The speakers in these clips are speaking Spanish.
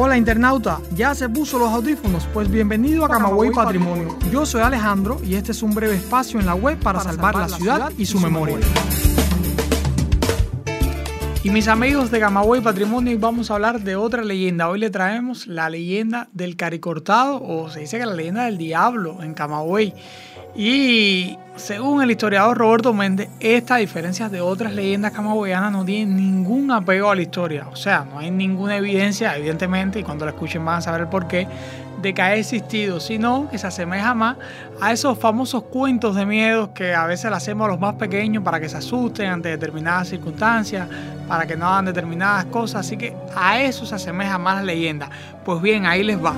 Hola internauta, ¿ya se puso los audífonos? Pues bienvenido a Camagüey Patrimonio. Yo soy Alejandro y este es un breve espacio en la web para, salvar, la ciudad y su memoria. Y mis amigos de Camagüey Patrimonio, hoy vamos a hablar de otra leyenda. Hoy le traemos la leyenda del caricortado, o se dice que la leyenda del diablo en Camagüey. Y según el historiador Roberto Méndez, estas diferencias de otras leyendas camagüeyanas no tienen ningún apego a la historia. O sea, no hay ninguna evidencia, evidentemente, y cuando la escuchen van a saber el porqué, de que haya existido, sino que se asemeja más a esos famosos cuentos de miedo que a veces le hacemos a los más pequeños para que se asusten ante determinadas circunstancias, para que no hagan determinadas cosas. Así que a eso se asemeja más la leyenda. Pues bien, ahí les va.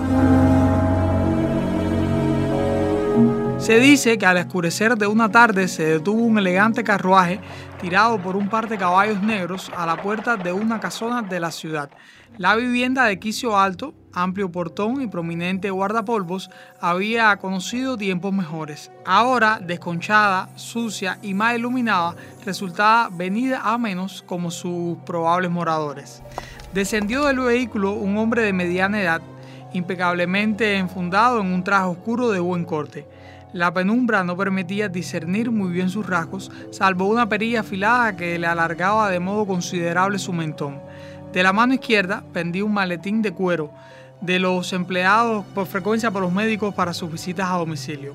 Se dice que al escurecer de una tarde se detuvo un elegante carruaje tirado por un par de caballos negros a la puerta de una casona de la ciudad. La vivienda de quicio alto, amplio portón y prominente guardapolvos había conocido tiempos mejores. Ahora, desconchada, sucia y mal iluminada, resultaba venida a menos como sus probables moradores. Descendió del vehículo un hombre de mediana edad, impecablemente enfundado en un traje oscuro de buen corte. La penumbra no permitía discernir muy bien sus rasgos, salvo una perilla afilada que le alargaba de modo considerable su mentón. De la mano izquierda pendía un maletín de cuero, de los empleados por frecuencia por los médicos para sus visitas a domicilio.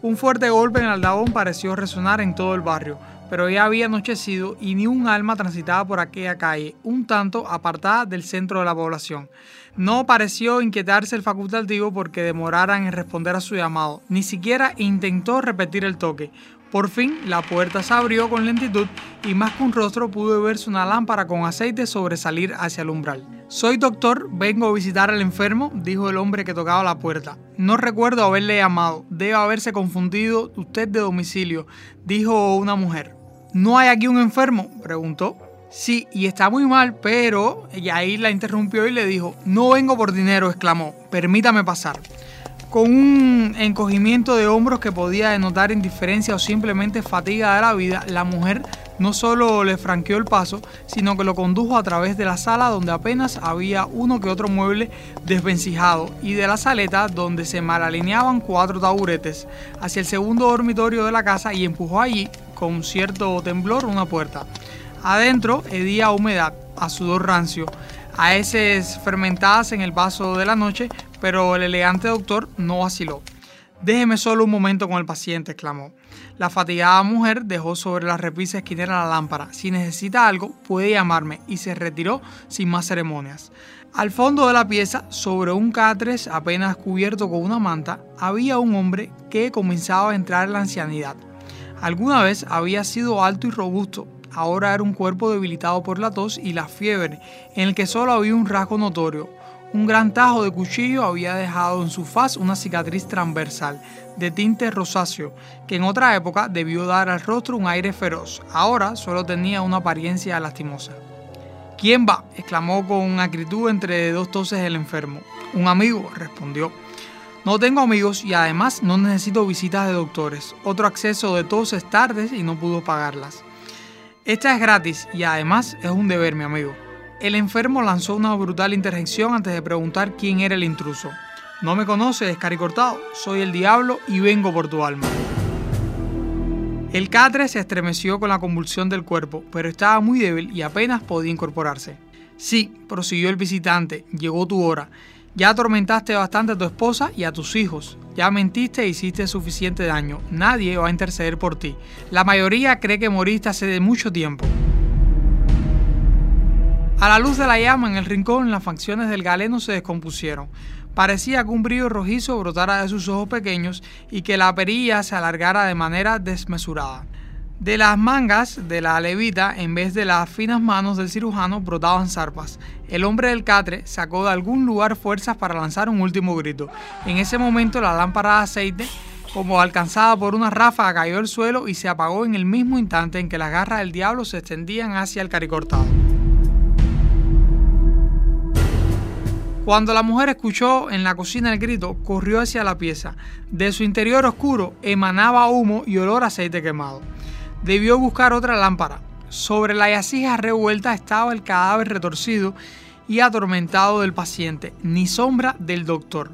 Un fuerte golpe en el aldabón pareció resonar en todo el barrio, pero ya había anochecido y ni un alma transitaba por aquella calle, un tanto apartada del centro de la población. No pareció inquietarse el facultativo porque demoraran en responder a su llamado, ni siquiera intentó repetir el toque. Por fin la puerta se abrió con lentitud y más que un rostro pudo verse una lámpara con aceite sobresalir hacia el umbral. Soy doctor, vengo a visitar al enfermo, dijo el hombre que tocaba la puerta. No recuerdo haberle llamado, debe haberse confundido usted de domicilio, dijo una mujer. ¿No hay aquí un enfermo? preguntó. Sí, y está muy mal, pero... Y ahí la interrumpió y le dijo, no vengo por dinero, exclamó, permítame pasar. Con un encogimiento de hombros que podía denotar indiferencia o simplemente fatiga de la vida, la mujer no solo le franqueó el paso, sino que lo condujo a través de la sala donde apenas había uno que otro mueble desvencijado y de la saleta donde se mal alineaban cuatro taburetes hacia el segundo dormitorio de la casa y empujó allí con cierto temblor una puerta. Adentro hedía humedad, a sudor rancio, a heces fermentadas en el vaso de la noche, pero el elegante doctor no vaciló. Déjeme solo un momento con el paciente, exclamó. La fatigada mujer dejó sobre la repisa esquinera la lámpara. Si necesita algo, puede llamarme, y se retiró sin más ceremonias. Al fondo de la pieza, sobre un catres apenas cubierto con una manta, había un hombre que comenzaba a entrar en la ancianidad. Alguna vez había sido alto y robusto, ahora era un cuerpo debilitado por la tos y la fiebre, en el que solo había un rasgo notorio. Un gran tajo de cuchillo había dejado en su faz una cicatriz transversal, de tinte rosáceo, que en otra época debió dar al rostro un aire feroz. Ahora solo tenía una apariencia lastimosa. ¿Quién va? exclamó con acritud entre dos toses el enfermo. Un amigo, respondió. No tengo amigos y además no necesito visitas de doctores. Otro acceso de tos es tardes y no pudo pagarlas. Esta es gratis y además es un deber, mi amigo. El enfermo lanzó una brutal interjección antes de preguntar quién era el intruso. No me conoces, caricortado. Soy el diablo y vengo por tu alma. El catre se estremeció con la convulsión del cuerpo, pero estaba muy débil y apenas podía incorporarse. Sí, prosiguió el visitante, llegó tu hora. Ya atormentaste bastante a tu esposa y a tus hijos. Ya mentiste e hiciste suficiente daño. Nadie va a interceder por ti. La mayoría cree que moriste hace de mucho tiempo. A la luz de la llama en el rincón, las facciones del galeno se descompusieron. Parecía que un brillo rojizo brotara de sus ojos pequeños y que la perilla se alargara de manera desmesurada. De las mangas de la levita, en vez de las finas manos del cirujano, brotaban zarpas. El hombre del catre sacó de algún lugar fuerzas para lanzar un último grito. En ese momento la lámpara de aceite, como alcanzada por una ráfaga, cayó al suelo y se apagó en el mismo instante en que las garras del diablo se extendían hacia el caricortado. Cuando la mujer escuchó en la cocina el grito, corrió hacia la pieza. De su interior oscuro emanaba humo y olor a aceite quemado debió buscar otra lámpara. Sobre la yacija revuelta estaba el cadáver retorcido y atormentado del paciente, ni sombra del doctor.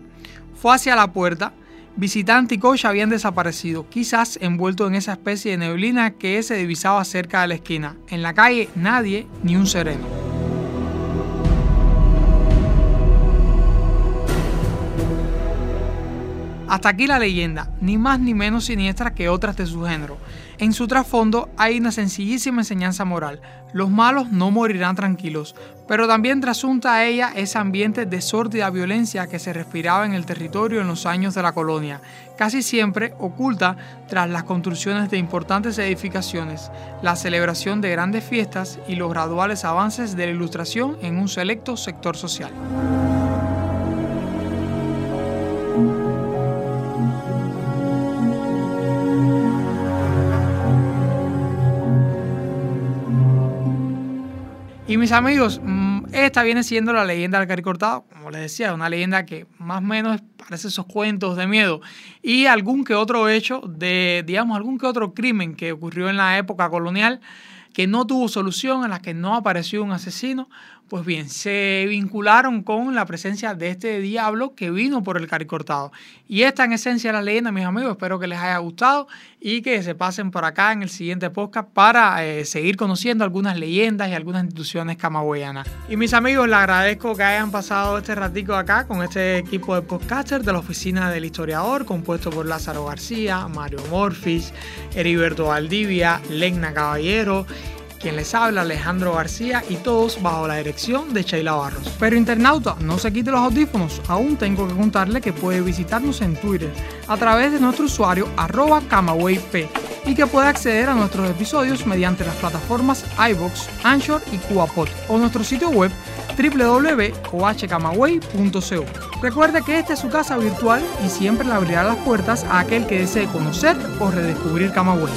Fue hacia la puerta, visitante y coche habían desaparecido, quizás envuelto en esa especie de neblina que se divisaba cerca de la esquina. En la calle nadie, ni un sereno. Hasta aquí la leyenda, ni más ni menos siniestra que otras de su género. En su trasfondo hay una sencillísima enseñanza moral. Los malos no morirán tranquilos, pero también trasunta a ella ese ambiente de sórdida violencia que se respiraba en el territorio en los años de la colonia, casi siempre oculta tras las construcciones de importantes edificaciones, la celebración de grandes fiestas y los graduales avances de la ilustración en un selecto sector social. Y mis amigos, mm, esta viene siendo la leyenda del Cari Cortado. Como les decía, una leyenda que más o menos parece esos cuentos de miedo. Y algún que otro hecho de, digamos, algún que otro crimen que ocurrió en la época colonial que no tuvo solución, en la que no apareció un asesino, pues bien, se vincularon con la presencia de este diablo que vino por el caricortado. Y esta en esencia la leyenda, mis amigos. Espero que les haya gustado y que se pasen por acá en el siguiente podcast para eh, seguir conociendo algunas leyendas y algunas instituciones camagüeyanas. Y mis amigos, les agradezco que hayan pasado este ratico acá con este equipo de podcasters de la Oficina del Historiador, compuesto por Lázaro García, Mario Morfis, Heriberto Valdivia, Legna Caballero quien les habla Alejandro García y todos bajo la dirección de Sheila Barros. Pero internauta, no se quite los audífonos, aún tengo que contarle que puede visitarnos en Twitter a través de nuestro usuario arroba camawayp y que puede acceder a nuestros episodios mediante las plataformas iBox, Anchor y CubaPod o nuestro sitio web www.ohcamaway.co. Recuerde que esta es su casa virtual y siempre le abrirá las puertas a aquel que desee conocer o redescubrir Camagüey.